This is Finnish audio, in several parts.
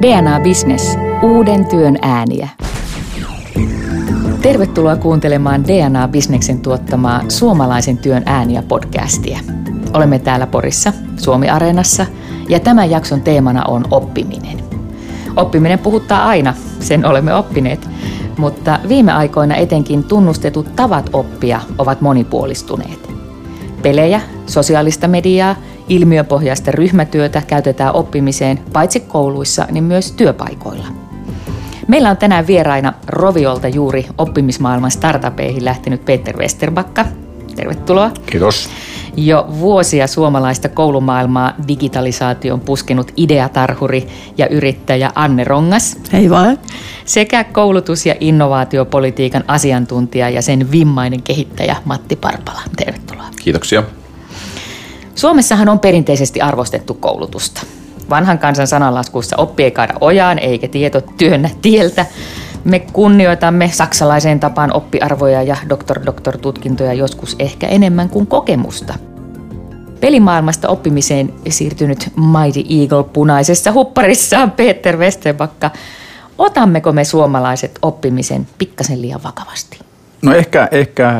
DNA Business. Uuden työn ääniä. Tervetuloa kuuntelemaan DNA Businessin tuottamaa Suomalaisen työn ääniä podcastia. Olemme täällä Porissa, Suomi-areenassa, ja tämän jakson teemana on oppiminen. Oppiminen puhuttaa aina, sen olemme oppineet, mutta viime aikoina etenkin tunnustetut tavat oppia ovat monipuolistuneet. Pelejä, sosiaalista mediaa, ilmiöpohjaista ryhmätyötä käytetään oppimiseen paitsi kouluissa, niin myös työpaikoilla. Meillä on tänään vieraina Roviolta juuri oppimismaailman startupeihin lähtenyt Peter Westerbakka. Tervetuloa. Kiitos. Jo vuosia suomalaista koulumaailmaa digitalisaation puskenut ideatarhuri ja yrittäjä Anne Rongas. Hei vaan. Sekä koulutus- ja innovaatiopolitiikan asiantuntija ja sen vimmainen kehittäjä Matti Parpala. Tervetuloa. Kiitoksia. Suomessahan on perinteisesti arvostettu koulutusta. Vanhan kansan sananlaskuissa oppi ei kaada ojaan eikä tieto työnnä tieltä. Me kunnioitamme saksalaiseen tapaan oppiarvoja ja doktor-doktor-tutkintoja joskus ehkä enemmän kuin kokemusta. Pelimaailmasta oppimiseen siirtynyt Mighty Eagle punaisessa hupparissaan Peter Westerbakka. Otammeko me suomalaiset oppimisen pikkasen liian vakavasti? No ehkä, ehkä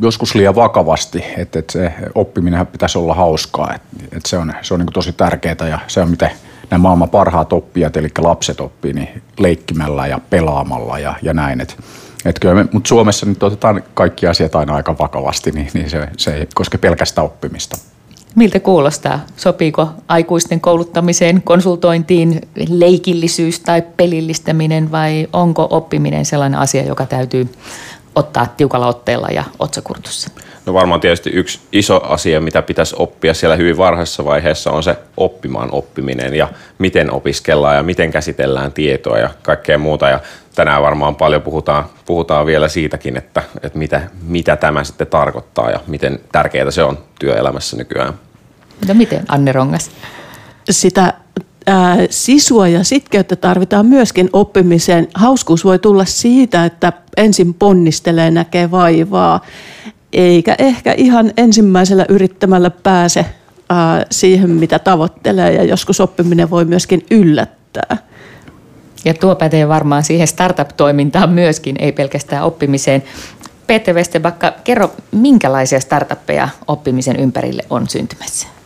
joskus liian vakavasti, että, että se oppiminen pitäisi olla hauskaa, että, että se on, se on niin tosi tärkeää ja se on miten nämä maailman parhaat oppijat, eli lapset oppii niin leikkimällä ja pelaamalla ja, ja näin. Et, et kyllä me, mutta Suomessa nyt otetaan kaikki asiat aina aika vakavasti, niin, niin se, se ei koske pelkästään oppimista. Miltä kuulostaa? Sopiiko aikuisten kouluttamiseen, konsultointiin leikillisyys tai pelillistäminen vai onko oppiminen sellainen asia, joka täytyy ottaa tiukalla otteella ja otsakurtussa? No varmaan tietysti yksi iso asia, mitä pitäisi oppia siellä hyvin varhaisessa vaiheessa on se oppimaan oppiminen ja miten opiskellaan ja miten käsitellään tietoa ja kaikkea muuta. Ja tänään varmaan paljon puhutaan, puhutaan vielä siitäkin, että, että mitä, mitä tämä sitten tarkoittaa ja miten tärkeää se on työelämässä nykyään. No miten, Anne Rongas? Sitä ää, sisua ja sitkeyttä tarvitaan myöskin oppimiseen. Hauskuus voi tulla siitä, että ensin ponnistelee, näkee vaivaa, eikä ehkä ihan ensimmäisellä yrittämällä pääse ää, siihen, mitä tavoittelee, ja joskus oppiminen voi myöskin yllättää. Ja tuo pätee varmaan siihen startup-toimintaan myöskin, ei pelkästään oppimiseen. Peter Westerbakka, kerro, minkälaisia startuppeja oppimisen ympärille on syntymässä?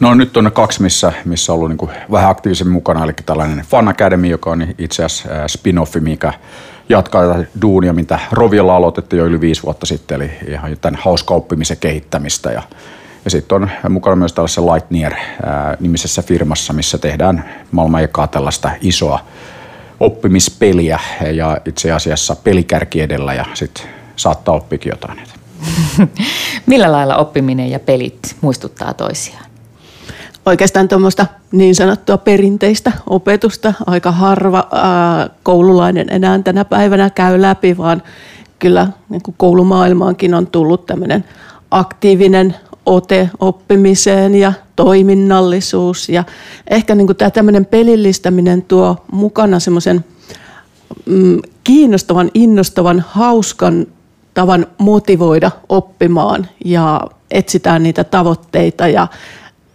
No nyt on kaksi, missä, missä on ollut niin vähän aktiivisen mukana, eli tällainen Fun Academy, joka on itse asiassa spin-offi, mikä jatkaa tätä duunia, mitä Roviolla aloitettiin jo yli viisi vuotta sitten, eli ihan tämän hauska oppimisen kehittämistä. Ja, ja sitten on mukana myös tällaisessa Lightnear-nimisessä firmassa, missä tehdään maailman ekaa tällaista isoa oppimispeliä ja itse asiassa pelikärki edellä ja sitten saattaa oppikin jotain. Millä lailla oppiminen ja pelit muistuttaa toisiaan? Oikeastaan tuommoista niin sanottua perinteistä opetusta aika harva ää, koululainen enää tänä päivänä käy läpi, vaan kyllä niin kuin koulumaailmaankin on tullut tämmöinen aktiivinen ote oppimiseen ja toiminnallisuus. Ja ehkä niin kuin tämä tämmöinen pelillistäminen tuo mukana semmoisen mm, kiinnostavan, innostavan, hauskan tavan motivoida oppimaan ja etsitään niitä tavoitteita ja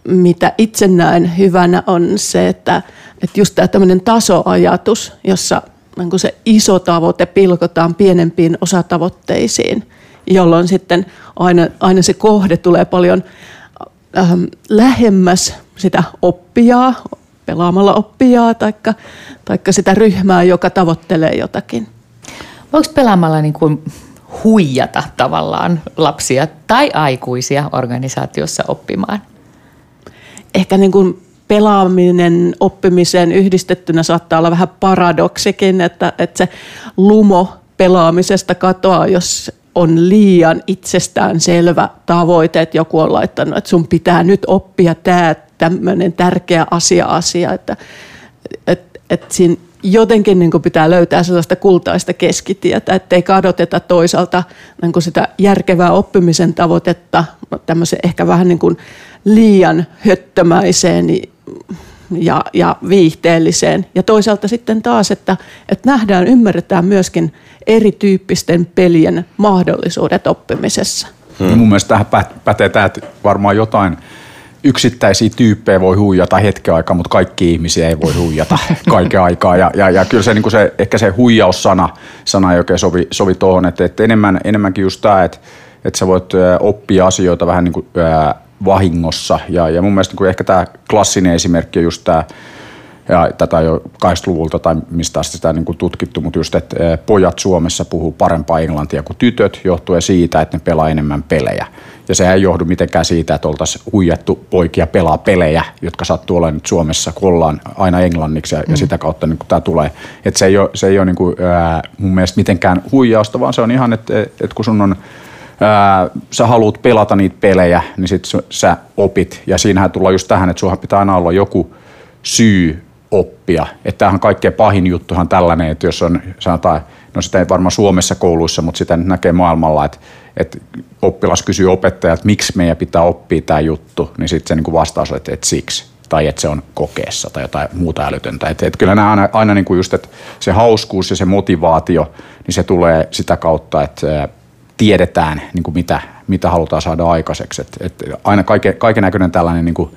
mitä itse näen hyvänä on se, että, että just tämä tämmöinen tasoajatus, jossa niin se iso tavoite pilkotaan pienempiin osatavoitteisiin, jolloin sitten aina, aina se kohde tulee paljon ähm, lähemmäs sitä oppijaa, pelaamalla oppijaa, taikka, taikka sitä ryhmää, joka tavoittelee jotakin. Voiko pelaamalla niin kuin huijata tavallaan lapsia tai aikuisia organisaatiossa oppimaan? Ehkä niin kuin pelaaminen oppimiseen yhdistettynä saattaa olla vähän paradoksikin, että, että se lumo pelaamisesta katoaa, jos on liian itsestään selvä tavoite, että joku on laittanut, että sun pitää nyt oppia tämä tämmöinen tärkeä asia asia, että, että, että siinä jotenkin niin pitää löytää sellaista kultaista keskitietä, ettei kadoteta toisaalta niin sitä järkevää oppimisen tavoitetta tämmöisen ehkä vähän niin kuin liian höttömäiseen ja, ja viihteelliseen. Ja toisaalta sitten taas, että, että nähdään, ymmärretään myöskin erityyppisten pelien mahdollisuudet oppimisessa. Hmm. mun mielestä tähän pätee tämä, varmaan jotain yksittäisiä tyyppejä voi huijata hetken aikaa, mutta kaikki ihmisiä ei voi huijata kaiken aikaa. Ja, ja, ja kyllä se, niin se, ehkä se huijaussana sana ei oikein sovi, sovi tuohon, että, että enemmän, enemmänkin just tämä, että, että sä voit oppia asioita vähän niin kuin, ää, vahingossa. Ja, ja mun mielestä niin kuin ehkä tämä klassinen esimerkki on just tämä, ja tätä jo 80-luvulta tai mistä asti sitä niin kuin tutkittu, mutta just, että pojat Suomessa puhuu parempaa englantia kuin tytöt johtuen siitä, että ne pelaa enemmän pelejä. Ja sehän ei johdu mitenkään siitä, että oltaisiin huijattu poikia pelaa pelejä, jotka sattuu olemaan nyt Suomessa, kun ollaan aina englanniksi ja, mm. ja sitä kautta niin tämä tulee. Että se ei ole, se ei ole niin kuin, ää, mun mielestä mitenkään huijausta, vaan se on ihan, että, että kun sun on ää, sä haluat pelata niitä pelejä, niin sit sä opit. Ja siinähän tullaan just tähän, että sulla pitää aina olla joku syy oppia. Että tämähän kaikkein pahin juttuhan tällainen, että jos on, sanotaan, no sitä ei varmaan Suomessa kouluissa, mutta sitä nyt näkee maailmalla, että, että oppilas kysyy opettajalta, että miksi meidän pitää oppia tämä juttu, niin sitten se niin kuin vastaus on, että, että siksi tai että se on kokeessa tai jotain muuta älytöntä. Että, että kyllä nämä aina, aina niin kuin just, että se hauskuus ja se motivaatio, niin se tulee sitä kautta, että tiedetään niin kuin mitä, mitä halutaan saada aikaiseksi. Että, että aina kaiken, näköinen tällainen niin kuin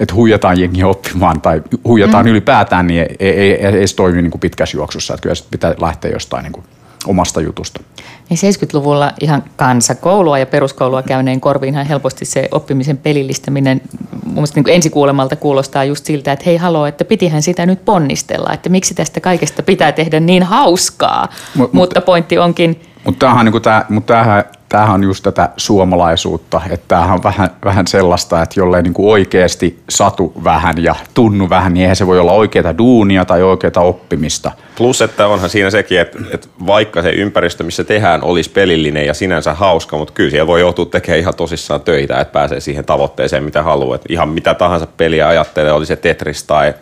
että huijataan jengi oppimaan tai huijataan mm. ylipäätään, niin ei, ei, ei, ei se toimi niin kuin pitkässä juoksussa. Että kyllä pitää lähteä jostain niin kuin omasta jutusta. Niin 70-luvulla ihan kansakoulua ja peruskoulua käyneen korviinhan helposti se oppimisen pelillistäminen mun mielestä niin ensikuulemalta kuulostaa just siltä, että hei haloo, että pitihän sitä nyt ponnistella, että miksi tästä kaikesta pitää tehdä niin hauskaa. M- mutta pointti onkin... Mutta tämähän, niin tämä, mutta tämähän tämähän on just tätä suomalaisuutta, että tämähän on vähän, vähän sellaista, että jollei niin kuin oikeasti satu vähän ja tunnu vähän, niin eihän se voi olla oikeaa duunia tai oikeaa oppimista. Plus, että onhan siinä sekin, että, että vaikka se ympäristö, missä tehdään, olisi pelillinen ja sinänsä hauska, mutta kyllä siellä voi joutua tekemään ihan tosissaan töitä, että pääsee siihen tavoitteeseen, mitä haluaa. Että ihan mitä tahansa peliä ajattelee, oli se Tetris tai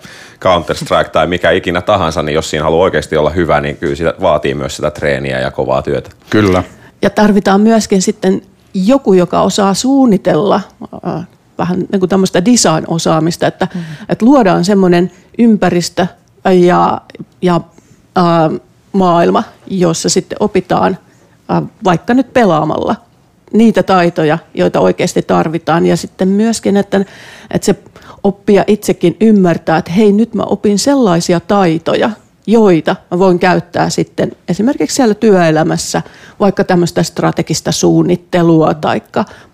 Counter-Strike tai mikä ikinä tahansa, niin jos siinä haluaa oikeasti olla hyvä, niin kyllä sitä vaatii myös sitä treeniä ja kovaa työtä. Kyllä. Ja tarvitaan myöskin sitten joku, joka osaa suunnitella äh, vähän niin kuin tämmöistä design-osaamista, että, mm. että luodaan semmoinen ympäristö ja, ja äh, maailma, jossa sitten opitaan äh, vaikka nyt pelaamalla niitä taitoja, joita oikeasti tarvitaan. Ja sitten myöskin, että, että se oppia itsekin ymmärtää, että hei nyt mä opin sellaisia taitoja, joita mä voin käyttää sitten esimerkiksi siellä työelämässä, vaikka tämmöistä strategista suunnittelua tai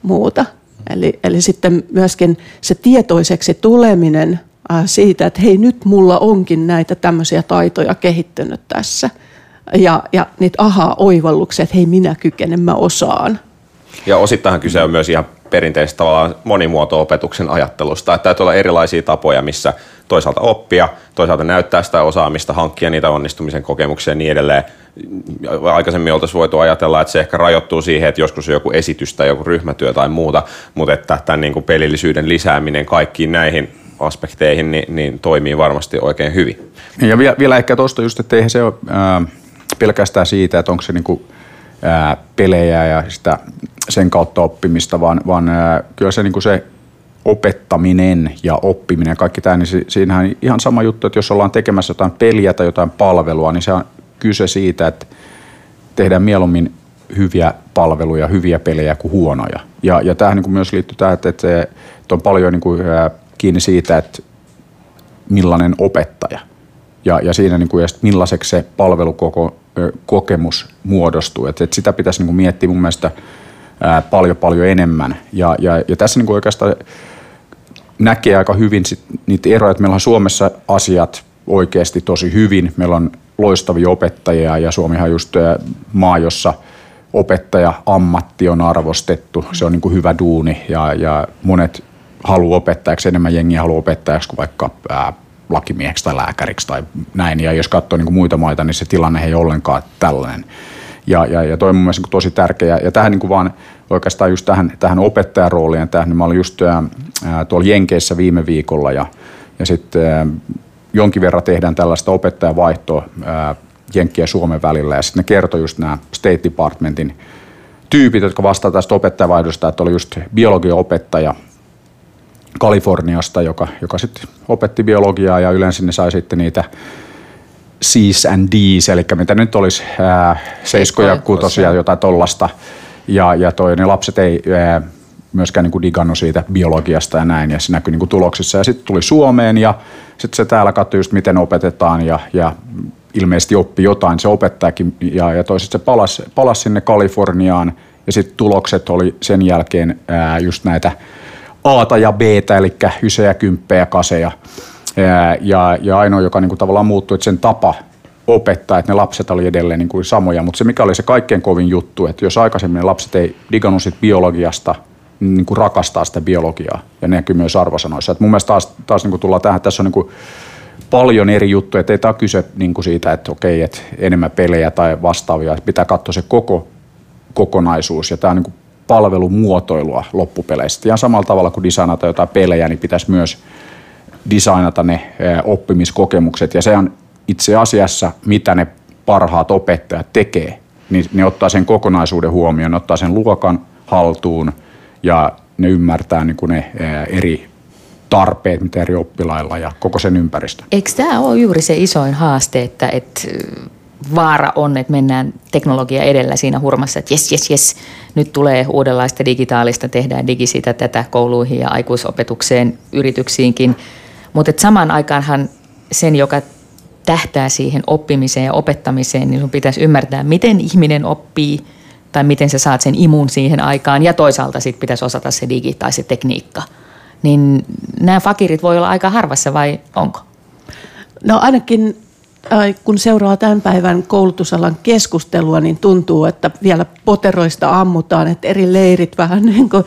muuta. Eli, eli sitten myöskin se tietoiseksi tuleminen äh, siitä, että hei nyt mulla onkin näitä tämmöisiä taitoja kehittynyt tässä. Ja, ja niitä aha-oivalluksia, että hei minä kykenen, mä osaan. Ja osittain kyse on myös ihan perinteistä tavallaan monimuoto-opetuksen ajattelusta, että täytyy olla erilaisia tapoja, missä toisaalta oppia, toisaalta näyttää sitä osaamista, hankkia niitä onnistumisen kokemuksia ja niin edelleen. Aikaisemmin oltaisiin voitu ajatella, että se ehkä rajoittuu siihen, että joskus on joku esitys tai joku ryhmätyö tai muuta, mutta että tämän niin kuin pelillisyyden lisääminen kaikkiin näihin aspekteihin niin, niin toimii varmasti oikein hyvin. Ja vielä, vielä ehkä tuosta just, että eihän se ole ää, pelkästään siitä, että onko se niin kuin, ää, pelejä ja sitä sen kautta oppimista, vaan, vaan ää, kyllä se, niin kuin se opettaminen ja oppiminen ja kaikki tämä, niin siinähän ihan sama juttu, että jos ollaan tekemässä jotain peliä tai jotain palvelua, niin se on kyse siitä, että tehdään mieluummin hyviä palveluja, hyviä pelejä kuin huonoja. Ja, ja tähän niin kuin myös liittyy tämä, että, että, että on paljon niin kuin, kiinni siitä, että millainen opettaja. Ja, ja siinä niin kuin, ja millaiseksi se palvelukoko, kokemus muodostuu. Että, että sitä pitäisi niin miettiä mun mielestä – ää, paljon paljon enemmän. Ja, ja, ja tässä niin kuin oikeastaan näkee aika hyvin sit niitä eroja, että meillä on Suomessa asiat oikeasti tosi hyvin. Meillä on loistavia opettajia ja Suomihan just maa, jossa opettaja ammatti on arvostettu. Se on niin kuin hyvä duuni ja, ja monet haluaa opettajaksi, enemmän jengiä haluaa opettajaksi kuin vaikka ää, lakimieheksi tai lääkäriksi tai näin. Ja jos katsoo niin kuin muita maita, niin se tilanne ei ollenkaan tällainen. Ja, ja, ja toi on mun mielestä niin tosi tärkeä. Ja tähän niin kuin vaan oikeastaan just tähän, tähän opettajarooliin tähän, niin mä olin just ää, tuolla Jenkeissä viime viikolla ja, ja sitten jonkin verran tehdään tällaista opettajavaihtoa ää, Jenkkiä ja Suomen välillä. Ja sitten ne kertoi just nämä State Departmentin tyypit, jotka vastaavat tästä opettajavaihdosta, että oli just biologiaopettaja Kaliforniasta, joka, joka sitten opetti biologiaa ja yleensä ne sai sitten niitä C's and D's, eli mitä nyt olisi ää, seiskoja, kutosia, jotain tollasta. Ja, ja toi, ne lapset ei ää, myöskään niin kuin digannut siitä biologiasta ja näin, ja se näkyi niin kuin tuloksissa. Ja sitten tuli Suomeen, ja sitten se täällä katsoi just, miten opetetaan, ja, ja ilmeisesti oppi jotain, se opettajakin, ja, ja toiset se palasi, palasi sinne Kaliforniaan, ja sitten tulokset oli sen jälkeen ää, just näitä Aata ja B, eli ysejä, kymppejä, kaseja. Ja, ja, ja ainoa, joka niin kuin tavallaan muuttui, että sen tapa opettaa, että ne lapset oli edelleen niin kuin samoja, mutta se mikä oli se kaikkein kovin juttu, että jos aikaisemmin lapset ei digannut sit biologiasta, niin kuin rakastaa sitä biologiaa ja näkyy myös arvosanoissa. Et mun mielestä taas, taas niin kuin tullaan tähän, tässä on niin kuin paljon eri juttuja, että ei tämä kyse niin kuin siitä, että okei, että enemmän pelejä tai vastaavia, pitää katsoa se koko kokonaisuus ja tämä on niin kuin palvelumuotoilua loppupeleistä. Ja samalla tavalla kuin designata jotain pelejä, niin pitäisi myös designata ne oppimiskokemukset ja se on itse asiassa, mitä ne parhaat opettajat tekee, niin ne ottaa sen kokonaisuuden huomioon, ne ottaa sen luokan haltuun ja ne ymmärtää niin kuin ne eri tarpeet, mitä eri oppilailla ja koko sen ympäristö. Eikö tämä ole juuri se isoin haaste, että, että vaara on, että mennään teknologia edellä siinä hurmassa, että jes, jes, jes, nyt tulee uudenlaista digitaalista, tehdään digisitä tätä kouluihin ja aikuisopetukseen, yrityksiinkin. Mutta samaan aikaanhan sen, joka tähtää siihen oppimiseen ja opettamiseen, niin sun pitäisi ymmärtää, miten ihminen oppii tai miten sä saat sen imun siihen aikaan ja toisaalta sitten pitäisi osata se digi tai se tekniikka. Niin nämä fakirit voi olla aika harvassa vai onko? No ainakin kun seuraa tämän päivän koulutusalan keskustelua, niin tuntuu, että vielä poteroista ammutaan, että eri leirit vähän niin kuin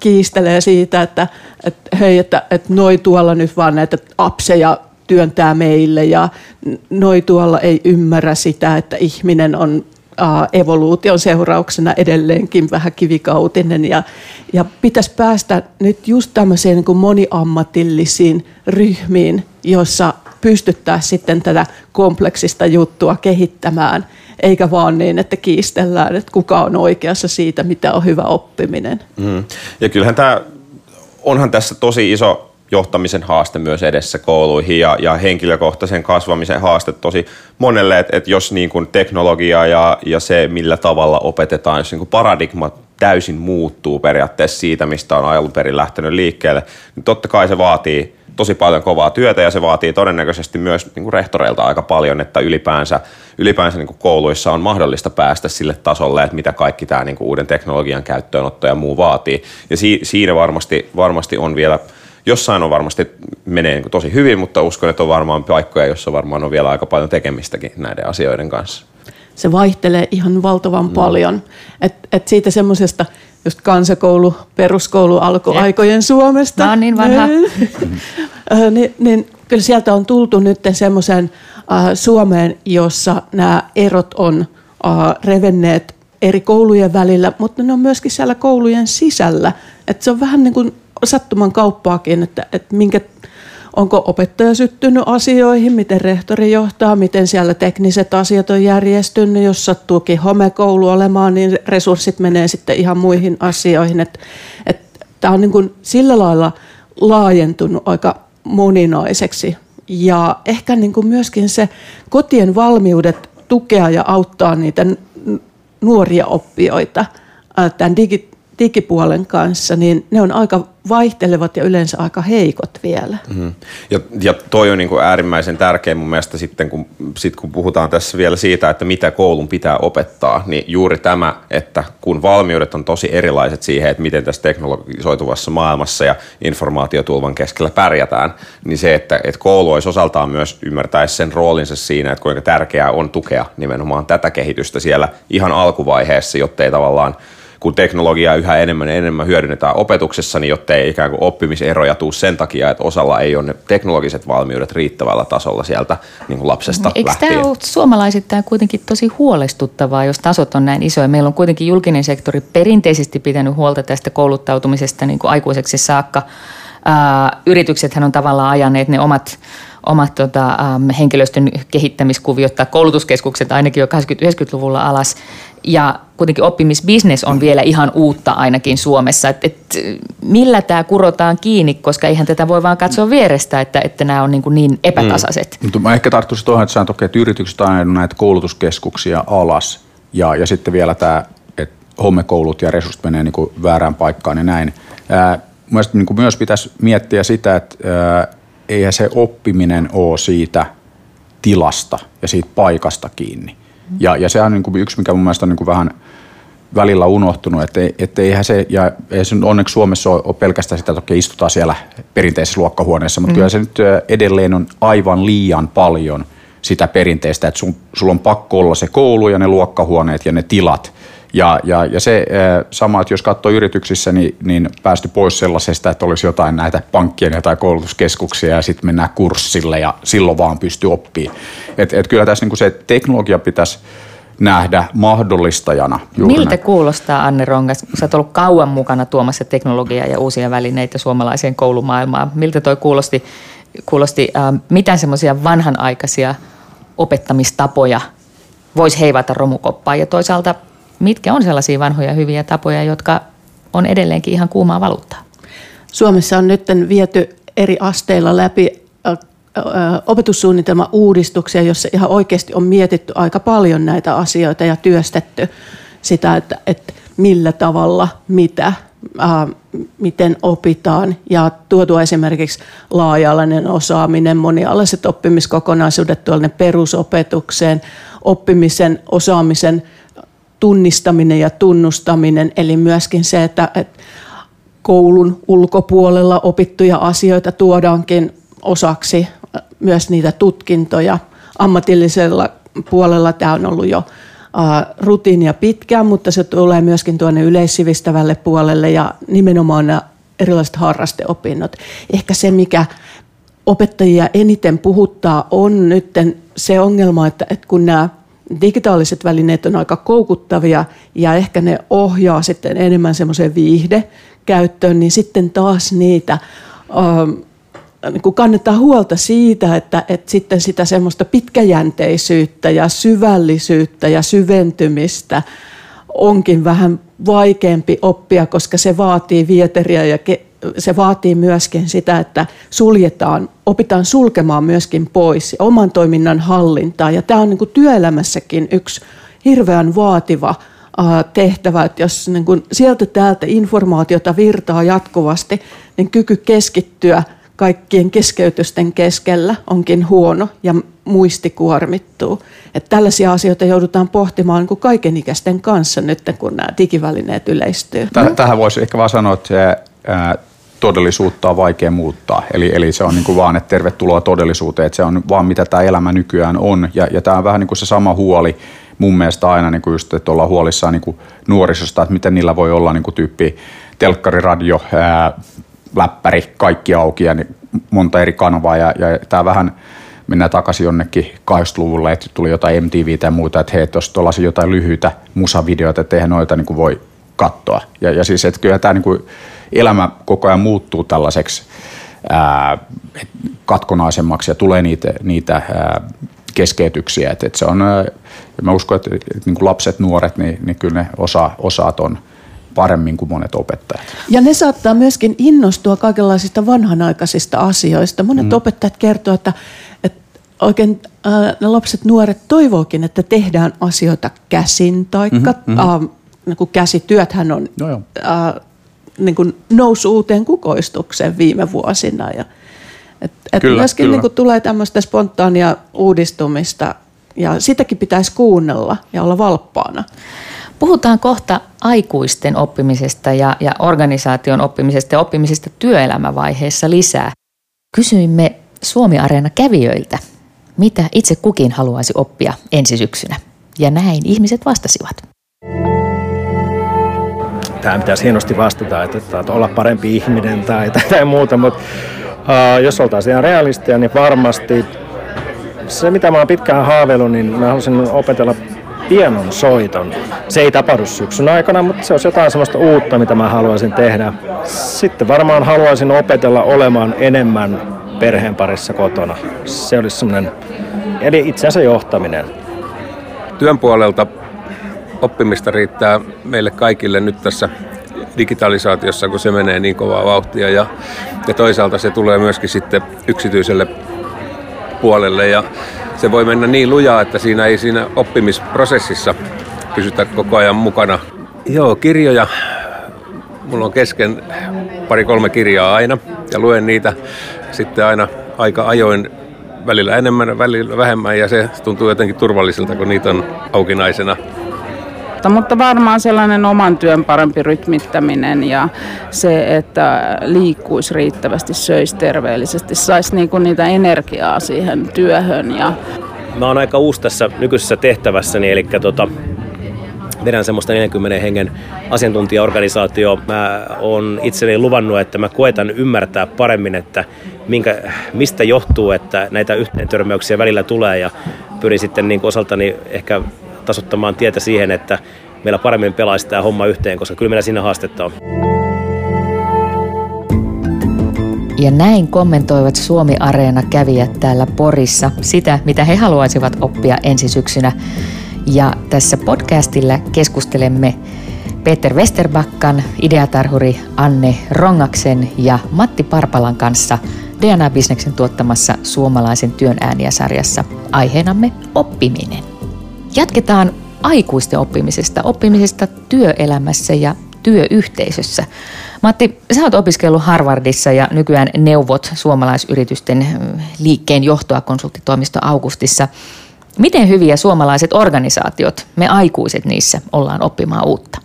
kiistelee siitä, että, että hei, että, että noi tuolla nyt vaan näitä apseja työntää meille ja noi tuolla ei ymmärrä sitä, että ihminen on evoluution seurauksena edelleenkin vähän kivikautinen ja, ja pitäisi päästä nyt just tämmöisiin niin kuin moniammatillisiin ryhmiin, jossa pystyttää sitten tätä kompleksista juttua kehittämään, eikä vaan niin, että kiistellään, että kuka on oikeassa siitä, mitä on hyvä oppiminen. Mm. Ja kyllähän tämä, onhan tässä tosi iso johtamisen haaste myös edessä kouluihin ja, ja henkilökohtaisen kasvamisen haaste tosi monelle, että et jos niin kuin teknologia ja, ja se, millä tavalla opetetaan, jos niin kuin paradigma täysin muuttuu periaatteessa siitä, mistä on alun perin lähtenyt liikkeelle, niin totta kai se vaatii tosi paljon kovaa työtä ja se vaatii todennäköisesti myös niin kuin rehtoreilta aika paljon, että ylipäänsä, ylipäänsä niin kuin kouluissa on mahdollista päästä sille tasolle, että mitä kaikki tämä niin kuin uuden teknologian käyttöönotto ja muu vaatii. Ja si, siinä varmasti, varmasti on vielä – jossain on varmasti menee niin tosi hyvin, mutta uskon, että on varmaan paikkoja, joissa varmaan on vielä aika paljon tekemistäkin näiden asioiden kanssa. Se vaihtelee ihan valtavan no. paljon. Et, et siitä semmoisesta just kansakoulu, peruskoulu alkuaikojen Suomesta. Mä niin vanha. niin, niin kyllä sieltä on tultu nyt semmoiseen äh, Suomeen, jossa nämä erot on äh, revenneet eri koulujen välillä, mutta ne on myöskin siellä koulujen sisällä. Et se on vähän niin kuin sattuman kauppaakin, että, että minkä, onko opettaja syttynyt asioihin, miten rehtori johtaa, miten siellä tekniset asiat on järjestynyt. Jos sattuukin homekoulu olemaan, niin resurssit menee sitten ihan muihin asioihin. Että, tämä on niin kuin sillä lailla laajentunut aika moninaiseksi. Ja ehkä niin kuin myöskin se kotien valmiudet tukea ja auttaa niitä nuoria oppijoita tämän digi, digipuolen kanssa, niin ne on aika vaihtelevat ja yleensä aika heikot vielä. Mm-hmm. Ja, ja toi on niin kuin äärimmäisen tärkeä mun mielestä sitten, kun, sit kun puhutaan tässä vielä siitä, että mitä koulun pitää opettaa, niin juuri tämä, että kun valmiudet on tosi erilaiset siihen, että miten tässä teknologisoituvassa maailmassa ja informaatiotulvan keskellä pärjätään, niin se, että, että koulu olisi osaltaan myös ymmärtäisi sen roolinsa siinä, että kuinka tärkeää on tukea nimenomaan tätä kehitystä siellä ihan alkuvaiheessa, jotta ei tavallaan – kun teknologiaa yhä enemmän ja enemmän hyödynnetään opetuksessa, niin jotta ei ikään kuin oppimiseroja tuu sen takia, että osalla ei ole ne teknologiset valmiudet riittävällä tasolla sieltä niin kuin lapsesta Eikö lähtien. tämä ole suomalaisittain kuitenkin tosi huolestuttavaa, jos tasot on näin isoja? Meillä on kuitenkin julkinen sektori perinteisesti pitänyt huolta tästä kouluttautumisesta niin kuin aikuiseksi saakka. Yrityksethän on tavallaan ajaneet ne omat omat tota, ähm, henkilöstön kehittämiskuviot tai koulutuskeskukset ainakin jo 80-90-luvulla alas. Ja kuitenkin oppimisbisnes on vielä ihan uutta ainakin Suomessa. Et, et, millä tämä kurotaan kiinni, koska eihän tätä voi vaan katsoa vierestä, että, että nämä on niin, kuin niin epätasaiset. Mm. Mutta mä ehkä tarttuisin tuohon, että, toki, että yritykset on näitä koulutuskeskuksia alas. Ja, ja sitten vielä tämä, että homekoulut ja resurssit menee niin kuin väärään paikkaan ja näin. Ää, Mielestäni niin myös pitäisi miettiä sitä, että ää, eihän se oppiminen ole siitä tilasta ja siitä paikasta kiinni. Ja, ja se on niin kuin yksi, mikä mun mielestä on niin kuin vähän välillä unohtunut, että, että eihän se, ja ei se onneksi Suomessa ole, ole pelkästään sitä, että okei, istutaan siellä perinteisessä luokkahuoneessa, mutta mm. kyllä se nyt edelleen on aivan liian paljon sitä perinteistä, että sun, sulla on pakko olla se koulu ja ne luokkahuoneet ja ne tilat, ja, ja, ja se sama, että jos katsoo yrityksissä, niin, niin päästy pois sellaisesta, että olisi jotain näitä pankkien tai koulutuskeskuksia ja sitten mennään kurssille ja silloin vaan pystyy oppimaan. Et, et kyllä tässä niin se teknologia pitäisi nähdä mahdollistajana. Miltä näin. kuulostaa, Anne Rongas, kun sä oot ollut kauan mukana tuomassa teknologiaa ja uusia välineitä suomalaiseen koulumaailmaan. Miltä toi kuulosti, kuulosti äh, mitä semmoisia vanhanaikaisia opettamistapoja voisi heivata romukoppaan ja toisaalta mitkä on sellaisia vanhoja hyviä tapoja, jotka on edelleenkin ihan kuumaa valuuttaa? Suomessa on nyt viety eri asteilla läpi opetussuunnitelma uudistuksia, jossa ihan oikeasti on mietitty aika paljon näitä asioita ja työstetty sitä, että, että millä tavalla, mitä, ää, miten opitaan ja tuotu esimerkiksi laaja-alainen osaaminen, monialaiset oppimiskokonaisuudet tuonne perusopetukseen, oppimisen, osaamisen – tunnistaminen ja tunnustaminen, eli myöskin se, että, koulun ulkopuolella opittuja asioita tuodaankin osaksi myös niitä tutkintoja. Ammatillisella puolella tämä on ollut jo rutiinia pitkään, mutta se tulee myöskin tuonne yleissivistävälle puolelle ja nimenomaan nämä erilaiset harrasteopinnot. Ehkä se, mikä opettajia eniten puhuttaa, on nyt se ongelma, että, että kun nämä digitaaliset välineet on aika koukuttavia ja ehkä ne ohjaa sitten enemmän semmoiseen viihdekäyttöön, niin sitten taas niitä ähm, niin kuin kannettaa huolta siitä, että, että sitten sitä semmoista pitkäjänteisyyttä ja syvällisyyttä ja syventymistä onkin vähän vaikeampi oppia, koska se vaatii vieteriä ja se vaatii myöskin sitä, että suljetaan, opitaan sulkemaan myöskin pois oman toiminnan hallintaa. Ja tämä on niin kuin työelämässäkin yksi hirveän vaativa tehtävä, että jos niin kuin sieltä täältä informaatiota virtaa jatkuvasti, niin kyky keskittyä kaikkien keskeytysten keskellä onkin huono ja muisti kuormittuu. Että tällaisia asioita joudutaan pohtimaan niin kuin kaikenikäisten kanssa nyt, kun nämä digivälineet yleistyy. Tähän voisi ehkä vaan sanoa, että todellisuutta on vaikea muuttaa. Eli, eli se on niin kuin vaan, että tervetuloa todellisuuteen, että se on vaan mitä tämä elämä nykyään on. Ja, ja tämä on vähän niin kuin se sama huoli mun mielestä aina, niin kuin just, että ollaan huolissaan niin kuin nuorisosta, että miten niillä voi olla niin kuin tyyppi telkkari, radio, ää, läppäri, kaikki auki ja niin monta eri kanavaa. Ja, ja tämä vähän mennään takaisin jonnekin 80-luvulle, että tuli jotain MTV tai muuta, että hei, tuossa tuollaisia jotain lyhyitä musavideoita, että eihän noita niin kuin voi katsoa. Ja, ja siis, että kyllä tämä niin kuin, elämä koko ajan muuttuu tällaiseksi ää, katkonaisemmaksi ja tulee niitä, niitä ää, keskeytyksiä. Et, et se on, ää, mä uskon, että et, niin lapset, nuoret, niin, niin kyllä ne osa, osaat on paremmin kuin monet opettajat. Ja ne saattaa myöskin innostua kaikenlaisista vanhanaikaisista asioista. Monet mm. opettajat kertovat, että, että oikein äh, ne lapset, nuoret toivookin, että tehdään asioita käsin, taikka mm-hmm, mm-hmm. Äh, niin käsityöthän on no äh, niin kuin noussut uuteen kukoistukseen viime vuosina. Ja, et, et kyllä, myöskin kyllä. Niin kuin tulee tämmöistä spontaania uudistumista ja sitäkin pitäisi kuunnella ja olla valppaana. Puhutaan kohta aikuisten oppimisesta ja, ja organisaation oppimisesta ja oppimisesta työelämävaiheessa lisää. Kysyimme Suomi-areena kävijöiltä, mitä itse kukin haluaisi oppia ensi syksynä. Ja näin ihmiset vastasivat tähän pitäisi hienosti vastata, että, että, olla parempi ihminen tai, tai, tai muuta, mutta uh, jos oltaisiin ihan realistia, niin varmasti se, mitä mä oon pitkään haaveillut, niin mä haluaisin opetella pianon soiton. Se ei tapahdu syksyn aikana, mutta se olisi jotain sellaista uutta, mitä mä haluaisin tehdä. Sitten varmaan haluaisin opetella olemaan enemmän perheen parissa kotona. Se olisi semmoinen, eli itsensä johtaminen. Työn puolelta oppimista riittää meille kaikille nyt tässä digitalisaatiossa, kun se menee niin kovaa vauhtia ja, ja toisaalta se tulee myöskin sitten yksityiselle puolelle ja se voi mennä niin lujaa, että siinä ei siinä oppimisprosessissa pysytä koko ajan mukana. Joo, kirjoja. Mulla on kesken pari-kolme kirjaa aina ja luen niitä sitten aina aika ajoin välillä enemmän, välillä vähemmän ja se tuntuu jotenkin turvalliselta, kun niitä on aukinaisena mutta varmaan sellainen oman työn parempi rytmittäminen ja se, että liikkuisi riittävästi, söisi terveellisesti, saisi niinku niitä energiaa siihen työhön. Ja... Mä oon aika uusi tässä nykyisessä tehtävässäni, eli tota, vedän semmoista 40 hengen asiantuntijaorganisaatio. Mä oon itselleni luvannut, että mä koetan ymmärtää paremmin, että minkä, mistä johtuu, että näitä yhteentörmäyksiä välillä tulee ja pyrin sitten niin osaltani ehkä tasottamaan tietä siihen, että meillä paremmin pelaisi tämä homma yhteen, koska kyllä meillä siinä haastetta on. Ja näin kommentoivat Suomi-areena kävijät täällä Porissa sitä, mitä he haluaisivat oppia ensi syksynä. Ja tässä podcastilla keskustelemme Peter Westerbakkan, ideatarhuri Anne Rongaksen ja Matti Parpalan kanssa DNA-bisneksen tuottamassa suomalaisen työn ääniä-sarjassa. Aiheenamme oppiminen. Jatketaan aikuisten oppimisesta, oppimisesta työelämässä ja työyhteisössä. Matti, sä oot opiskellut Harvardissa ja nykyään neuvot suomalaisyritysten liikkeen johtoa konsulttitoimisto Augustissa. Miten hyviä suomalaiset organisaatiot, me aikuiset niissä, ollaan oppimaan uutta?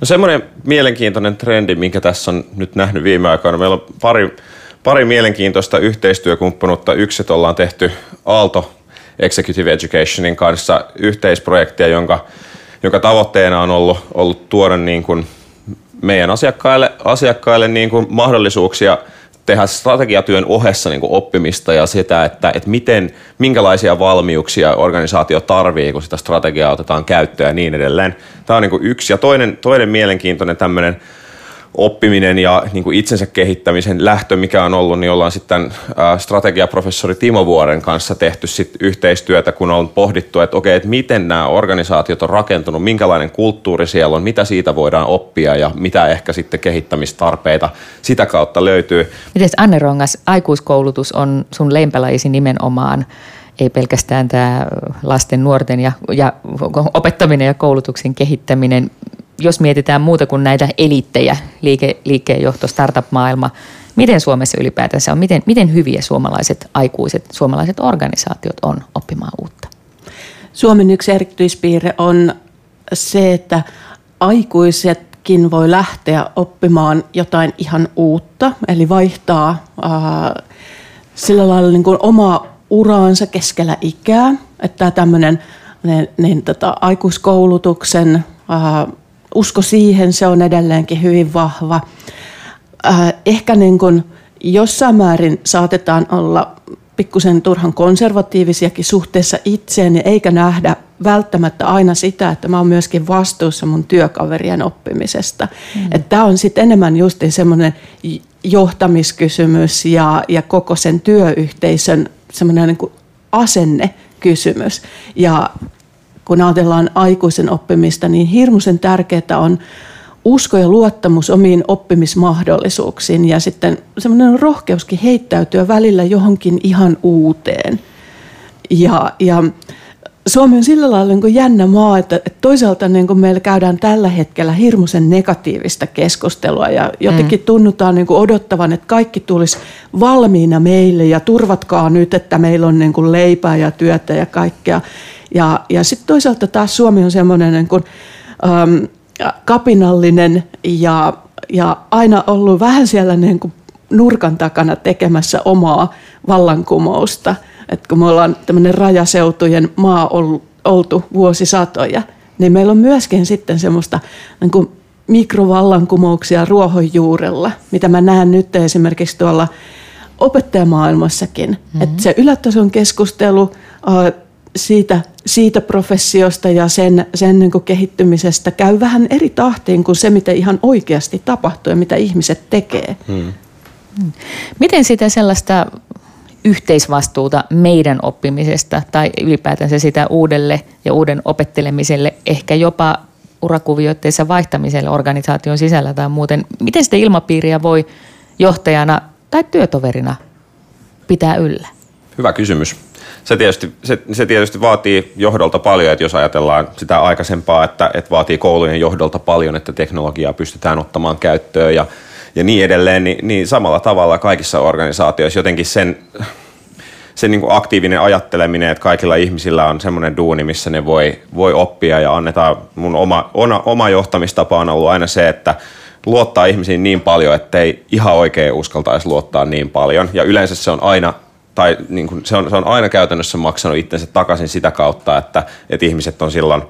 No semmoinen mielenkiintoinen trendi, minkä tässä on nyt nähnyt viime aikoina. Meillä on pari, pari mielenkiintoista yhteistyökumppanuutta. Yksi, ollaan tehty Aalto Executive Educationin kanssa yhteisprojektia, jonka, jonka tavoitteena on ollut, ollut tuoda niin kuin meidän asiakkaille, asiakkaille niin kuin mahdollisuuksia tehdä strategiatyön ohessa niin kuin oppimista ja sitä, että, että miten, minkälaisia valmiuksia organisaatio tarvii, kun sitä strategiaa otetaan käyttöön ja niin edelleen. Tämä on niin kuin yksi. Ja toinen, toinen mielenkiintoinen tämmöinen oppiminen ja niin kuin itsensä kehittämisen lähtö, mikä on ollut, niin ollaan sitten strategiaprofessori Timo Vuoren kanssa tehty sit yhteistyötä, kun on pohdittu, että okei, että miten nämä organisaatiot on rakentunut, minkälainen kulttuuri siellä on, mitä siitä voidaan oppia ja mitä ehkä sitten kehittämistarpeita sitä kautta löytyy. Miten Anne Rongas, aikuiskoulutus on sun lempälajisi nimenomaan ei pelkästään tämä lasten, nuorten ja, ja opettaminen ja koulutuksen kehittäminen jos mietitään muuta kuin näitä eliittejä, liike, liikkeenjohto, startup-maailma, miten Suomessa ylipäätänsä on, miten, miten hyviä suomalaiset aikuiset, suomalaiset organisaatiot on oppimaan uutta? Suomen yksi erityispiirre on se, että aikuisetkin voi lähteä oppimaan jotain ihan uutta, eli vaihtaa ää, sillä lailla niin kuin omaa uraansa keskellä ikää, että tämmöinen niin, niin, tota, aikuiskoulutuksen ää, usko siihen, se on edelleenkin hyvin vahva. Äh, ehkä niin kuin jossain määrin saatetaan olla pikkusen turhan konservatiivisiakin suhteessa itseeni, eikä nähdä välttämättä aina sitä, että mä oon myöskin vastuussa mun työkaverien oppimisesta. Mm. Tämä on sitten enemmän just semmoinen johtamiskysymys ja, ja koko sen työyhteisön semmoinen niin asennekysymys. Ja kun ajatellaan aikuisen oppimista, niin hirmuisen tärkeää on usko ja luottamus omiin oppimismahdollisuuksiin ja sitten semmoinen rohkeuskin heittäytyä välillä johonkin ihan uuteen. Ja, ja Suomi on sillä lailla niin jännä maa, että toisaalta niin kuin meillä käydään tällä hetkellä hirmuisen negatiivista keskustelua ja jotenkin mm. tunnutaan niin kuin odottavan, että kaikki tulisi valmiina meille ja turvatkaa nyt, että meillä on niin kuin leipää ja työtä ja kaikkea. Ja, ja sitten toisaalta taas Suomi on semmoinen niin kuin, äm, kapinallinen ja, ja aina ollut vähän siellä niin kuin nurkan takana tekemässä omaa vallankumousta. Et kun me ollaan tämmöinen rajaseutujen maa oltu vuosisatoja, niin meillä on myöskin sitten semmoista niin kuin mikrovallankumouksia ruohonjuurella, mitä mä näen nyt esimerkiksi tuolla opettajamaailmassakin. Mm-hmm. Että se ylätason keskustelu siitä, siitä professiosta ja sen, sen niin kehittymisestä käy vähän eri tahtiin kuin se, mitä ihan oikeasti tapahtuu ja mitä ihmiset tekee. Hmm. hmm. Miten sitä sellaista yhteisvastuuta meidän oppimisesta tai ylipäätänsä sitä uudelle ja uuden opettelemiselle, ehkä jopa urakuvioitteissa vaihtamiselle organisaation sisällä tai muuten. Miten sitä ilmapiiriä voi johtajana tai työtoverina pitää yllä? Hyvä kysymys. se tietysti, se, se tietysti vaatii johdolta paljon, että jos ajatellaan sitä aikaisempaa, että, että vaatii koulujen johdolta paljon, että teknologiaa pystytään ottamaan käyttöön ja, ja niin edelleen, niin, niin samalla tavalla kaikissa organisaatioissa jotenkin sen, se niin kuin aktiivinen ajatteleminen, että kaikilla ihmisillä on semmoinen duuni, missä ne voi, voi oppia ja annetaan, mun oma, oma, oma johtamistapa on ollut aina se, että luottaa ihmisiin niin paljon, että ei ihan oikein uskaltaisi luottaa niin paljon. Ja yleensä se on aina tai niin kuin se, on, se on aina käytännössä maksanut itsensä takaisin sitä kautta, että, että ihmiset on silloin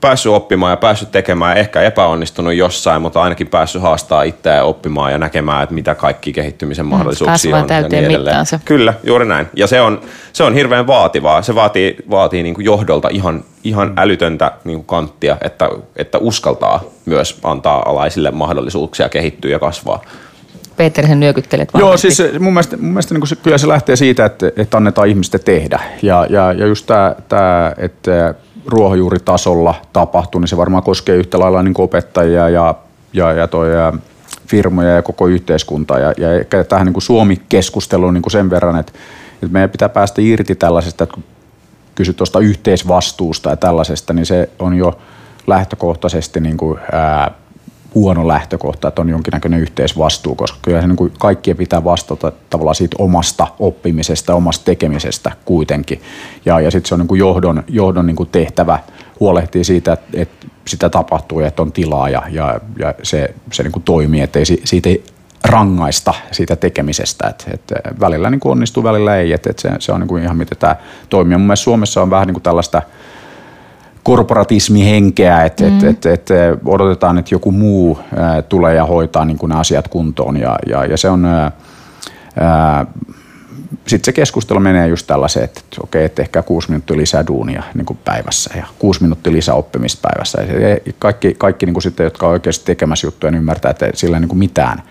päässyt oppimaan ja päässyt tekemään, ehkä epäonnistunut jossain, mutta ainakin päässyt haastaa itseään oppimaan ja näkemään, että mitä kaikki kehittymisen mm, mahdollisuuksia on. täyteen ja niin Kyllä, juuri näin. Ja se on, se on hirveän vaativaa. Se vaatii, vaatii niin kuin johdolta ihan, ihan älytöntä niin kuin kanttia, että, että uskaltaa myös antaa alaisille mahdollisuuksia kehittyä ja kasvaa. Peter, sen nyökyttelet Joo, siis mun mielestä, mun mielestä niin se, kyllä se lähtee siitä, että, että annetaan ihmisten tehdä. Ja, ja, ja just tämä, että ruohonjuuritasolla tapahtuu, niin se varmaan koskee yhtä lailla niin opettajia ja, ja, ja, toi, ja firmoja ja koko yhteiskuntaa. Ja, ja ehkä tähän niin Suomi-keskusteluun niin sen verran, että, että meidän pitää päästä irti tällaisesta, että kun kysyt tuosta yhteisvastuusta ja tällaisesta, niin se on jo lähtökohtaisesti niin kuin, ää, huono lähtökohta, että on jonkinnäköinen yhteisvastuu, koska kyllä se niin kaikkien pitää vastata tavallaan siitä omasta oppimisesta, omasta tekemisestä kuitenkin. Ja, ja sitten se on niin kuin johdon, johdon niin kuin tehtävä huolehtia siitä, että, että sitä tapahtuu ja että on tilaa ja, ja, ja se, se niin kuin toimii, että ei, siitä ei rangaista siitä tekemisestä. että että välillä niin kuin onnistuu, välillä ei. että että se, se on niin kuin ihan miten tämä toimii. mun mielestä Suomessa on vähän niin kuin tällaista – korporatismihenkeä, että mm. et, et, et odotetaan, että joku muu ää, tulee ja hoitaa niin nämä asiat kuntoon. Ja, ja, ja se on, sitten se keskustelu menee just tällaiseen, että, että okei, että ehkä kuusi minuuttia lisää duunia niin kuin päivässä ja kuusi minuuttia lisää oppimista päivässä. Ja kaikki, kaikki niin kuin sitten, jotka on oikeasti tekemässä juttuja, niin ymmärtää, että sillä ei niin kuin mitään,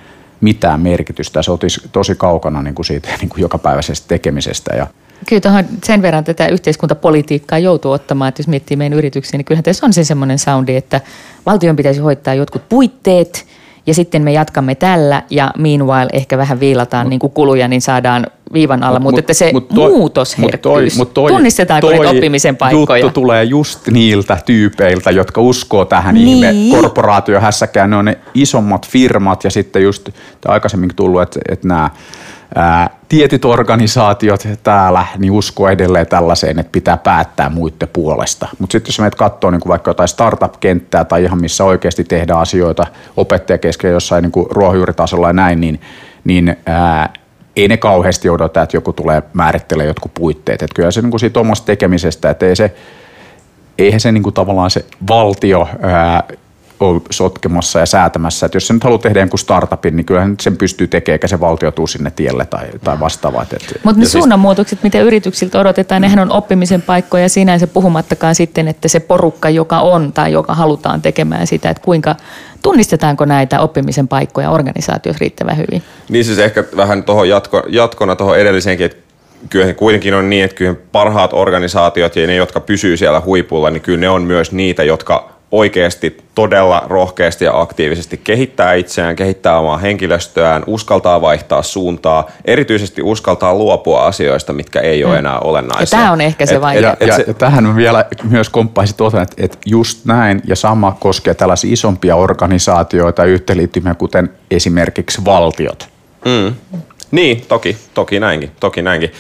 mitään merkitystä. Se on tosi kaukana niin kuin siitä niin kuin jokapäiväisestä tekemisestä. Ja, Kyllä tuohon sen verran tätä yhteiskuntapolitiikkaa joutuu ottamaan, että jos miettii meidän yrityksiä, niin kyllähän tässä on se semmoinen soundi, että valtion pitäisi hoitaa jotkut puitteet ja sitten me jatkamme tällä ja meanwhile ehkä vähän viilataan mut, niin kuin kuluja, niin saadaan viivan alla, mutta mut, että se mut toi, muutosherkkyys, mut toi, tunnistetaanko toi oppimisen paikkoja? juttu tulee just niiltä tyypeiltä, jotka uskoo tähän niin. ihme korporaatiohässäkään, ne on ne isommat firmat ja sitten just aikaisemmin tullut, että, että nämä ää, tietyt organisaatiot täällä niin uskoo edelleen tällaiseen, että pitää päättää muiden puolesta. Mutta sitten jos meitä katsoo niin vaikka jotain startup-kenttää tai ihan missä oikeasti tehdään asioita opettajakesken jossain niin ruohonjuuritasolla ja näin, niin, niin ää, ei ne kauheasti odota, että joku tulee määrittelemään jotkut puitteet. Että kyllä se niin kuin siitä omasta tekemisestä, että ei se, eihän se niin kuin tavallaan se valtio ää, ole sotkemassa ja säätämässä. Että jos se nyt haluaa tehdä jonkun startupin, niin kyllähän sen pystyy tekemään, eikä se valtio tuu sinne tielle tai, tai vastaavaa. Mutta ne siis- suunnanmuutokset, mitä yrityksiltä odotetaan, nehän on oppimisen paikkoja sinänsä puhumattakaan sitten, että se porukka, joka on tai joka halutaan tekemään sitä, että kuinka tunnistetaanko näitä oppimisen paikkoja organisaatiossa riittävän hyvin? Niin siis ehkä vähän tuohon jatko, jatkona tuohon edelliseenkin, että kyllä kuitenkin on niin, että kyllä parhaat organisaatiot ja ne, jotka pysyy siellä huipulla, niin kyllä ne on myös niitä, jotka oikeasti todella rohkeasti ja aktiivisesti kehittää itseään, kehittää omaa henkilöstöään, uskaltaa vaihtaa suuntaa, erityisesti uskaltaa luopua asioista, mitkä ei ole mm. enää olennaisia. Ja tämä on ehkä se vaihe. Ja, ja, ja tähän vielä myös komppaisin tuota, että, että just näin, ja sama koskee tällaisia isompia organisaatioita, yhteenliittymiä, kuten esimerkiksi valtiot. Mm. Niin, toki, toki näinkin, toki näinkin.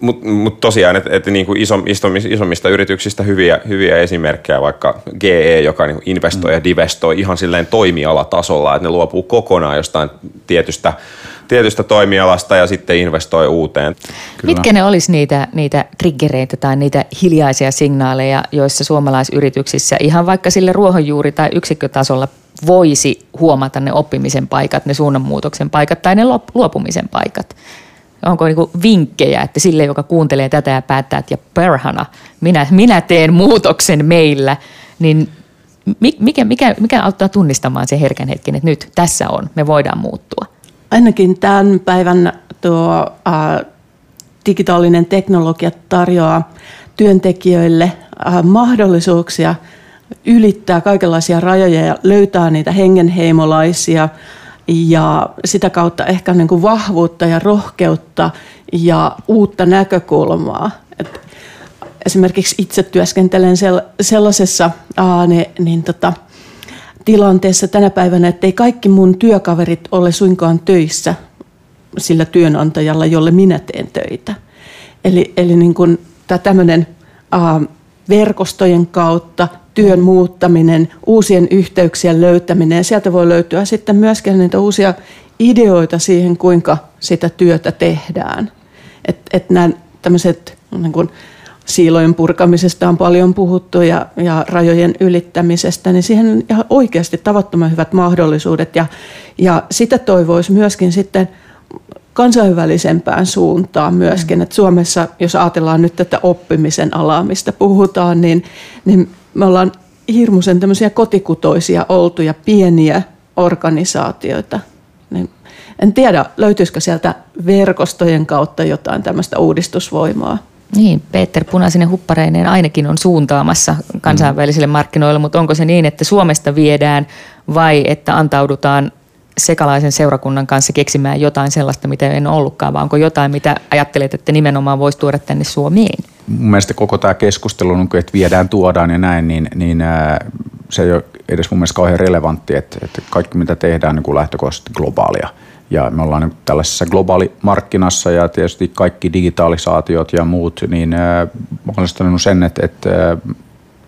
Mutta mut tosiaan, että et niinku isom, isommista yrityksistä hyviä, hyviä esimerkkejä, vaikka GE, joka niinku investoi mm. ja divestoi ihan silleen toimialatasolla, että ne luopuu kokonaan jostain tietystä, tietystä toimialasta ja sitten investoi uuteen. Kyllä. Mitkä ne olisi niitä, niitä triggereitä tai niitä hiljaisia signaaleja, joissa suomalaisyrityksissä ihan vaikka sille ruohonjuuri- tai yksikkötasolla voisi huomata ne oppimisen paikat, ne suunnanmuutoksen paikat tai ne luopumisen paikat? Onko niin vinkkejä, että sille, joka kuuntelee tätä ja päättää, että ja perhana, minä, minä teen muutoksen meillä, niin mikä, mikä, mikä auttaa tunnistamaan sen herkän hetken, että nyt tässä on, me voidaan muuttua? Ainakin tämän päivän tuo äh, digitaalinen teknologia tarjoaa työntekijöille äh, mahdollisuuksia ylittää kaikenlaisia rajoja ja löytää niitä hengenheimolaisia ja sitä kautta ehkä niin kuin vahvuutta ja rohkeutta ja uutta näkökulmaa. Et esimerkiksi itse työskentelen sellaisessa aa, ne, niin tota, tilanteessa tänä päivänä, että ei kaikki mun työkaverit ole suinkaan töissä sillä työnantajalla, jolle minä teen töitä. Eli, eli niin tämmöinen verkostojen kautta työn muuttaminen, uusien yhteyksien löytäminen ja sieltä voi löytyä sitten myöskin niitä uusia ideoita siihen, kuinka sitä työtä tehdään. Että et nämä tämmöiset niin kuin siilojen purkamisesta on paljon puhuttu ja, ja rajojen ylittämisestä, niin siihen on ihan oikeasti tavattoman hyvät mahdollisuudet ja, ja sitä toivoisi myöskin sitten kansainvälisempään suuntaan myöskin. Mm. Että Suomessa, jos ajatellaan nyt tätä oppimisen alaa, mistä puhutaan, niin, niin me ollaan hirmuisen tämmöisiä kotikutoisia oltuja pieniä organisaatioita. Niin en tiedä, löytyisikö sieltä verkostojen kautta jotain tämmöistä uudistusvoimaa. Niin, Peter Punaisinen huppareineen ainakin on suuntaamassa kansainvälisille markkinoille, mutta onko se niin, että Suomesta viedään vai että antaudutaan sekalaisen seurakunnan kanssa keksimään jotain sellaista, mitä en ollutkaan, vai onko jotain, mitä ajattelet, että nimenomaan voisi tuoda tänne Suomeen? Mun mielestä koko tämä keskustelu, niin että viedään, tuodaan ja näin, niin, niin se ei ole edes mun mielestä kauhean relevantti, että, että kaikki mitä tehdään niin kuin lähtökohtaisesti globaalia. Ja me ollaan tällaisessa globaalimarkkinassa ja tietysti kaikki digitalisaatiot ja muut, niin olen sen, että, että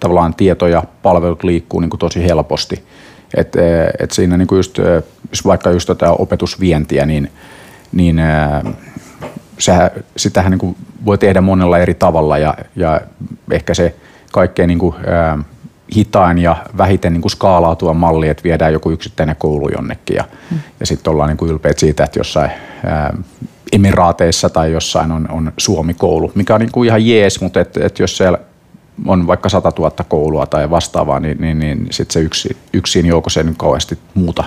tavallaan tieto ja palvelut liikkuu niin kuin tosi helposti – et, et siinä niin just, eh, jos vaikka just tätä opetusvientiä, niin, niin sehän, sitähän niin voi tehdä monella eri tavalla ja, ja ehkä se kaikkein niin kuin, äh, hitain ja vähiten niin kuin skaalautua malli, että viedään joku yksittäinen koulu jonnekin ja, hmm. ja sitten ollaan niin kuin ylpeät siitä, että jossain äh, Emiraateissa tai jossain on, on Suomi-koulu, mikä on niin kuin ihan jees, mutta et, et jos siellä on vaikka 100 000 koulua tai vastaavaa, niin, niin, niin sitten se yksi, yksin joukossa ei nyt kauheasti muuta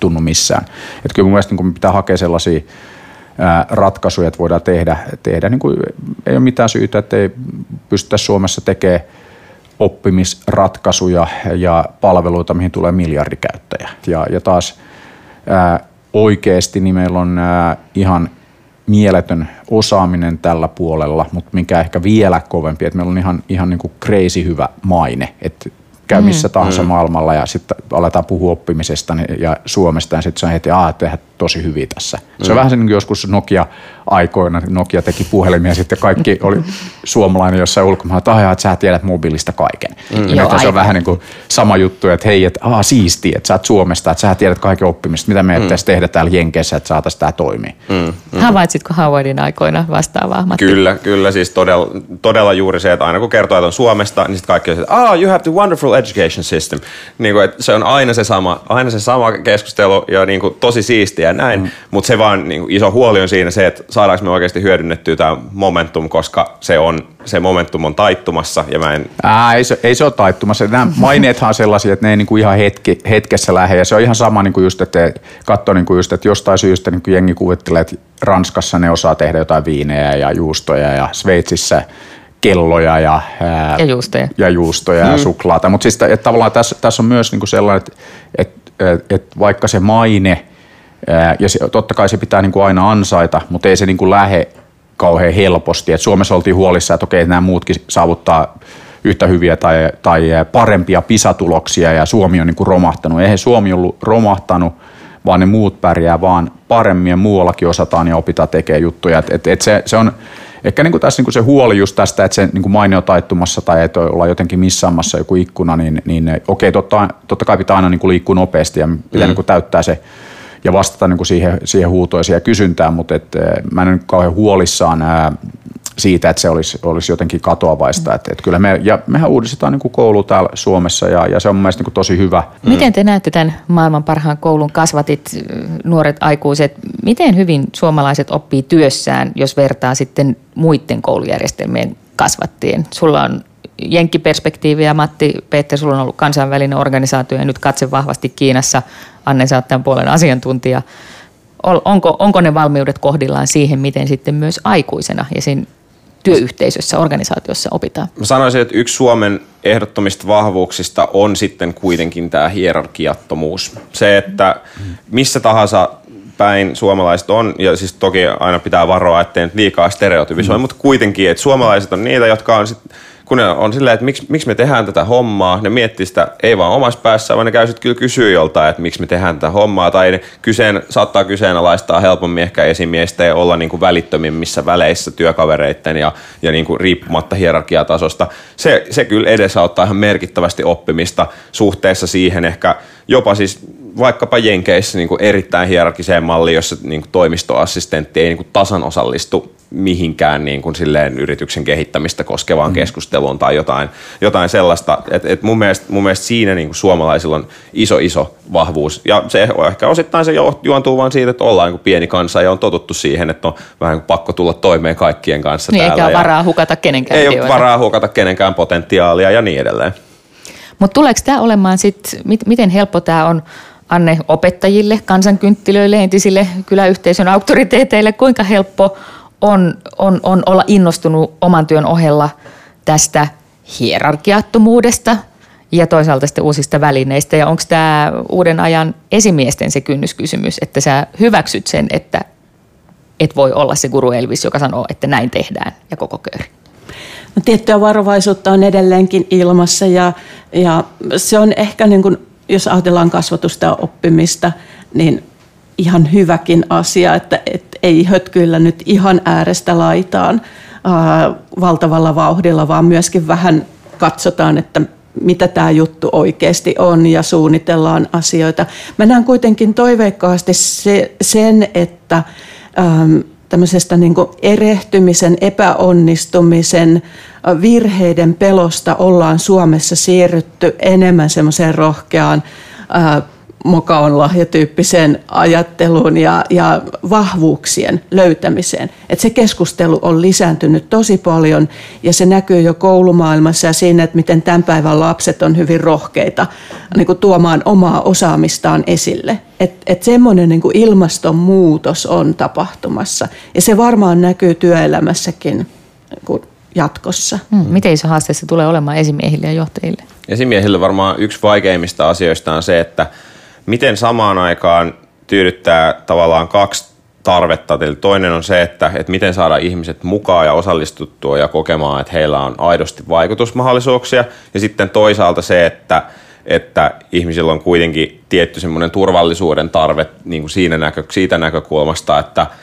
tunnu missään. Että kyllä mun mielestä niin pitää hakea sellaisia ää, ratkaisuja, että voidaan tehdä, tehdä niin kuin, ei ole mitään syytä, että ei pystytä Suomessa tekemään oppimisratkaisuja ja palveluita, mihin tulee miljardikäyttäjä. Ja, ja taas ää, oikeasti niin meillä on ää, ihan – mieletön osaaminen tällä puolella, mutta mikä ehkä vielä kovempi, että meillä on ihan, ihan niin kuin crazy hyvä maine, että käy mm. missä tahansa mm. maailmalla ja sitten aletaan puhua oppimisesta niin- ja Suomesta ja sitten se on heti, että tehdään tosi hyvin tässä. Mm. Se on mm. vähän niin kuin joskus Nokia-aikoina, Nokia teki puhelimia sitten kaikki oli suomalainen jossain ulkomailla, että että sä tiedät mobiilista kaiken. Mm. Ja Joo, se on vähän niin kuin sama juttu, että hei, että aah, siistiä, että sä oot Suomesta, että sä tiedät kaiken oppimista, mitä me mm. tehdä täällä Jenkeissä, että saataisiin tämä toimia. Mm. Mm. Havaitsitko Howardin aikoina vastaavaa, Matti? Kyllä, kyllä, siis todella, todella juuri se, että aina kun kertoo, että on Suomesta, niin sitten kaikki on että ah, you have the wonderful education system. Niin kuin, että se on aina se sama, aina se sama keskustelu ja niin kuin, tosi siistiä ja näin, mm. mutta se vaan niin kuin, iso huoli on siinä se, että saadaanko me oikeasti hyödynnettyä tämä momentum, koska se, on, se momentum on taittumassa ja mä en... Ää, ei, se, ei se ole taittumassa. Nämä maineethan on sellaisia, että ne ei niin kuin ihan hetki, hetkessä lähde ja se on ihan sama niin kuin just, että katsoo niin kuin just, että jostain syystä niin kuin jengi kuvittelee, että Ranskassa ne osaa tehdä jotain viinejä ja juustoja ja Sveitsissä kelloja ja, ää, ja juustoja, ja, juustoja mm. ja suklaata. Mutta siis että tavallaan tässä, tässä on myös niinku sellainen, että että et vaikka se maine, ja se, totta kai se pitää niinku aina ansaita, mutta ei se niinku lähe kauhean helposti. Et Suomessa oltiin huolissa, että okei, nämä muutkin saavuttaa yhtä hyviä tai, tai parempia pisatuloksia ja Suomi on niinku romahtanut. Eihän Suomi ollut romahtanut, vaan ne muut pärjää vaan paremmin ja muuallakin osataan ja opitaan tekemään juttuja. Et, et, et se, se on, ehkä niin kuin tässä niin kuin se huoli just tästä, että se niin kuin maine on taittumassa tai että olla jotenkin missaamassa joku ikkuna, niin, niin okei, totta, totta kai pitää aina niin kuin liikkua nopeasti ja pitää mm. niin kuin täyttää se ja vastata niin kuin siihen, siihen huutoisiin ja kysyntään, mutta et, mä en ole kauhean huolissaan ää, siitä, että se olisi, olisi jotenkin katoavaista. Et, et kyllä me, ja mehän uudistetaan niin kuin koulu täällä Suomessa ja, ja se on mun mielestä niin kuin tosi hyvä. Miten te näette tämän maailman parhaan koulun kasvatit, nuoret aikuiset? Miten hyvin suomalaiset oppii työssään, jos vertaa sitten muiden koulujärjestelmien kasvattien? Sulla on jenkkiperspektiiviä, Matti, Peter, sulla on ollut kansainvälinen organisaatio ja nyt katse vahvasti Kiinassa. Anne, sä tämän puolen asiantuntija. Onko, onko ne valmiudet kohdillaan siihen, miten sitten myös aikuisena ja siinä työyhteisössä, organisaatiossa opitaan? Mä sanoisin, että yksi Suomen ehdottomista vahvuuksista on sitten kuitenkin tämä hierarkiattomuus. Se, että missä tahansa päin suomalaiset on, ja siis toki aina pitää varoa, ettei nyt liikaa stereotypisoi, mm. mutta kuitenkin, että suomalaiset on niitä, jotka on sitten kun ne on silleen, että miksi, miksi me tehdään tätä hommaa, ne miettii sitä ei vaan omassa päässä, vaan ne käy sitten kyllä kysyä joltain, että miksi me tehdään tätä hommaa, tai ne kyseen, saattaa kyseenalaistaa helpommin ehkä esimiestä ja olla niin kuin välittömimmissä väleissä työkavereiden ja, ja niin kuin riippumatta hierarkiatasosta. Se, se kyllä edesauttaa ihan merkittävästi oppimista suhteessa siihen ehkä jopa siis vaikkapa Jenkeissä niin kuin erittäin hierarkiseen malliin, jossa niin kuin toimistoassistentti ei niin kuin tasan osallistu mihinkään niin kuin silleen yrityksen kehittämistä koskevaan mm. keskusteluun tai jotain, jotain sellaista. Et, et mun, mielestä, mun mielestä siinä niin kuin suomalaisilla on iso, iso vahvuus. Ja se ehkä osittain se juontuu vain siitä, että ollaan niin kuin pieni kansa ja on totuttu siihen, että on vähän niin pakko tulla toimeen kaikkien kanssa niin, täällä. Eikä ole varaa hukata kenenkään Ei ole varaa hukata kenenkään potentiaalia ja niin edelleen. Mutta tuleeko tämä olemaan sitten, miten helppo tämä on Anne opettajille, kansankynttilöille, entisille kyläyhteisön auktoriteeteille, kuinka helppo on, on, on olla innostunut oman työn ohella tästä hierarkiattomuudesta ja toisaalta sitten uusista välineistä. Ja onko tämä uuden ajan esimiesten se kynnyskysymys, että sä hyväksyt sen, että et voi olla se guru Elvis, joka sanoo, että näin tehdään ja koko köyri? No, tiettyä varovaisuutta on edelleenkin ilmassa ja, ja se on ehkä niin kuin, jos ajatellaan kasvatusta ja oppimista, niin ihan hyväkin asia, että, että ei hötkyillä nyt ihan äärestä laitaan ää, valtavalla vauhdilla, vaan myöskin vähän katsotaan, että mitä tämä juttu oikeasti on ja suunnitellaan asioita. Mä näen kuitenkin toiveikkaasti se, sen, että äm, tämmöisestä niin erehtymisen, epäonnistumisen, virheiden pelosta ollaan Suomessa siirrytty enemmän semmoiseen rohkeaan moka on lahjatyyppiseen ajatteluun ja, ja vahvuuksien löytämiseen. Et se keskustelu on lisääntynyt tosi paljon ja se näkyy jo koulumaailmassa ja siinä, että miten tämän päivän lapset on hyvin rohkeita niin kuin tuomaan omaa osaamistaan esille. Että et semmoinen niin kuin ilmastonmuutos on tapahtumassa ja se varmaan näkyy työelämässäkin niin kuin jatkossa. Hmm, miten iso haaste se tulee olemaan esimiehille ja johtajille? Esimiehille varmaan yksi vaikeimmista asioista on se, että – miten samaan aikaan tyydyttää tavallaan kaksi tarvetta. Eli toinen on se, että, että miten saada ihmiset mukaan ja osallistuttua ja kokemaan, että heillä on aidosti vaikutusmahdollisuuksia. Ja sitten toisaalta se, että, että ihmisillä on kuitenkin tietty semmoinen turvallisuuden tarve niin kuin siinä näkö, siitä näkökulmasta, että –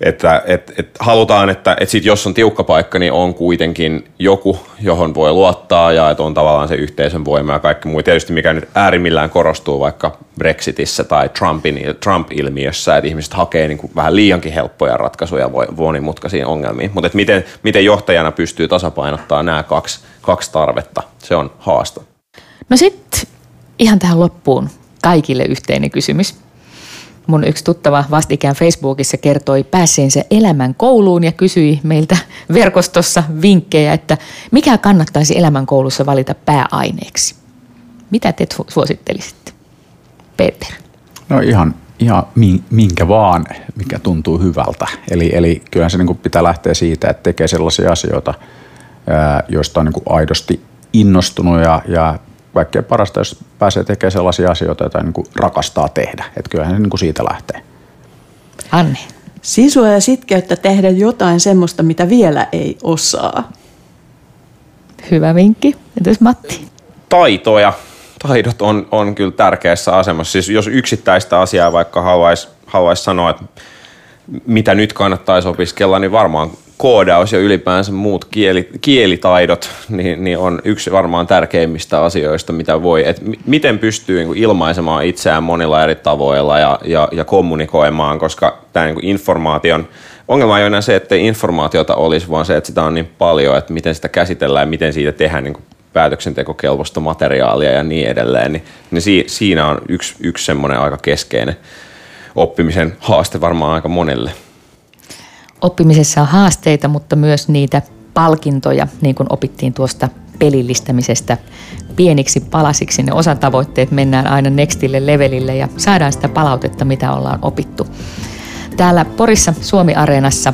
että et, et halutaan, että et sit jos on tiukka paikka, niin on kuitenkin joku, johon voi luottaa ja että on tavallaan se yhteisön voima ja kaikki muu. Tietysti mikä nyt äärimmillään korostuu vaikka Brexitissä tai Trumpin, Trump-ilmiössä, että ihmiset hakee niin kuin vähän liiankin helppoja ratkaisuja monimutkaisiin ongelmiin. Mutta miten, miten johtajana pystyy tasapainottaa nämä kaksi, kaksi tarvetta, se on haaste. No sitten ihan tähän loppuun kaikille yhteinen kysymys. Mun yksi tuttava vastikään Facebookissa kertoi päässeensä elämän kouluun ja kysyi meiltä verkostossa vinkkejä, että mikä kannattaisi elämän koulussa valita pääaineeksi. Mitä te suosittelisitte? Peter. No ihan, ihan minkä vaan, mikä tuntuu hyvältä. Eli, eli kyllähän se niin pitää lähteä siitä, että tekee sellaisia asioita, joista on niin aidosti innostunut ja, ja kaikkein parasta, jos pääsee tekemään sellaisia asioita, joita niin kuin rakastaa tehdä. Että kyllähän se niin kuin siitä lähtee. Anne. Sisua ja sitkeyttä tehdä jotain semmoista, mitä vielä ei osaa. Hyvä vinkki. Entäs Matti? Taitoja. Taidot on, on kyllä tärkeässä asemassa. Siis jos yksittäistä asiaa vaikka haluaisi haluais sanoa, että mitä nyt kannattaisi opiskella, niin varmaan koodaus ja ylipäänsä muut kieli, kielitaidot niin, niin on yksi varmaan tärkeimmistä asioista, mitä voi. Et miten pystyy niin kuin ilmaisemaan itseään monilla eri tavoilla ja, ja, ja kommunikoimaan, koska tämä niin informaation ongelma ei ole enää se, että informaatiota olisi, vaan se, että sitä on niin paljon, että miten sitä käsitellään ja miten siitä tehdään niin kuin päätöksentekokelpoista materiaalia ja niin edelleen. Niin, niin si, siinä on yksi, yksi semmoinen aika keskeinen oppimisen haaste varmaan aika monelle oppimisessa on haasteita, mutta myös niitä palkintoja, niin kuin opittiin tuosta pelillistämisestä pieniksi palasiksi. Ne osatavoitteet mennään aina nextille levelille ja saadaan sitä palautetta, mitä ollaan opittu. Täällä Porissa Suomi-areenassa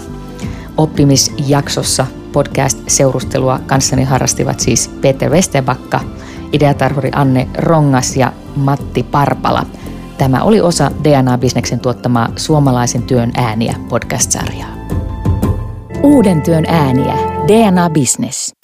oppimisjaksossa podcast-seurustelua kanssani harrastivat siis Peter Westerbakka, ideatarhuri Anne Rongas ja Matti Parpala. Tämä oli osa DNA-bisneksen tuottamaa Suomalaisen työn ääniä podcast-sarjaa. Uuden työn ääniä. DNA Business.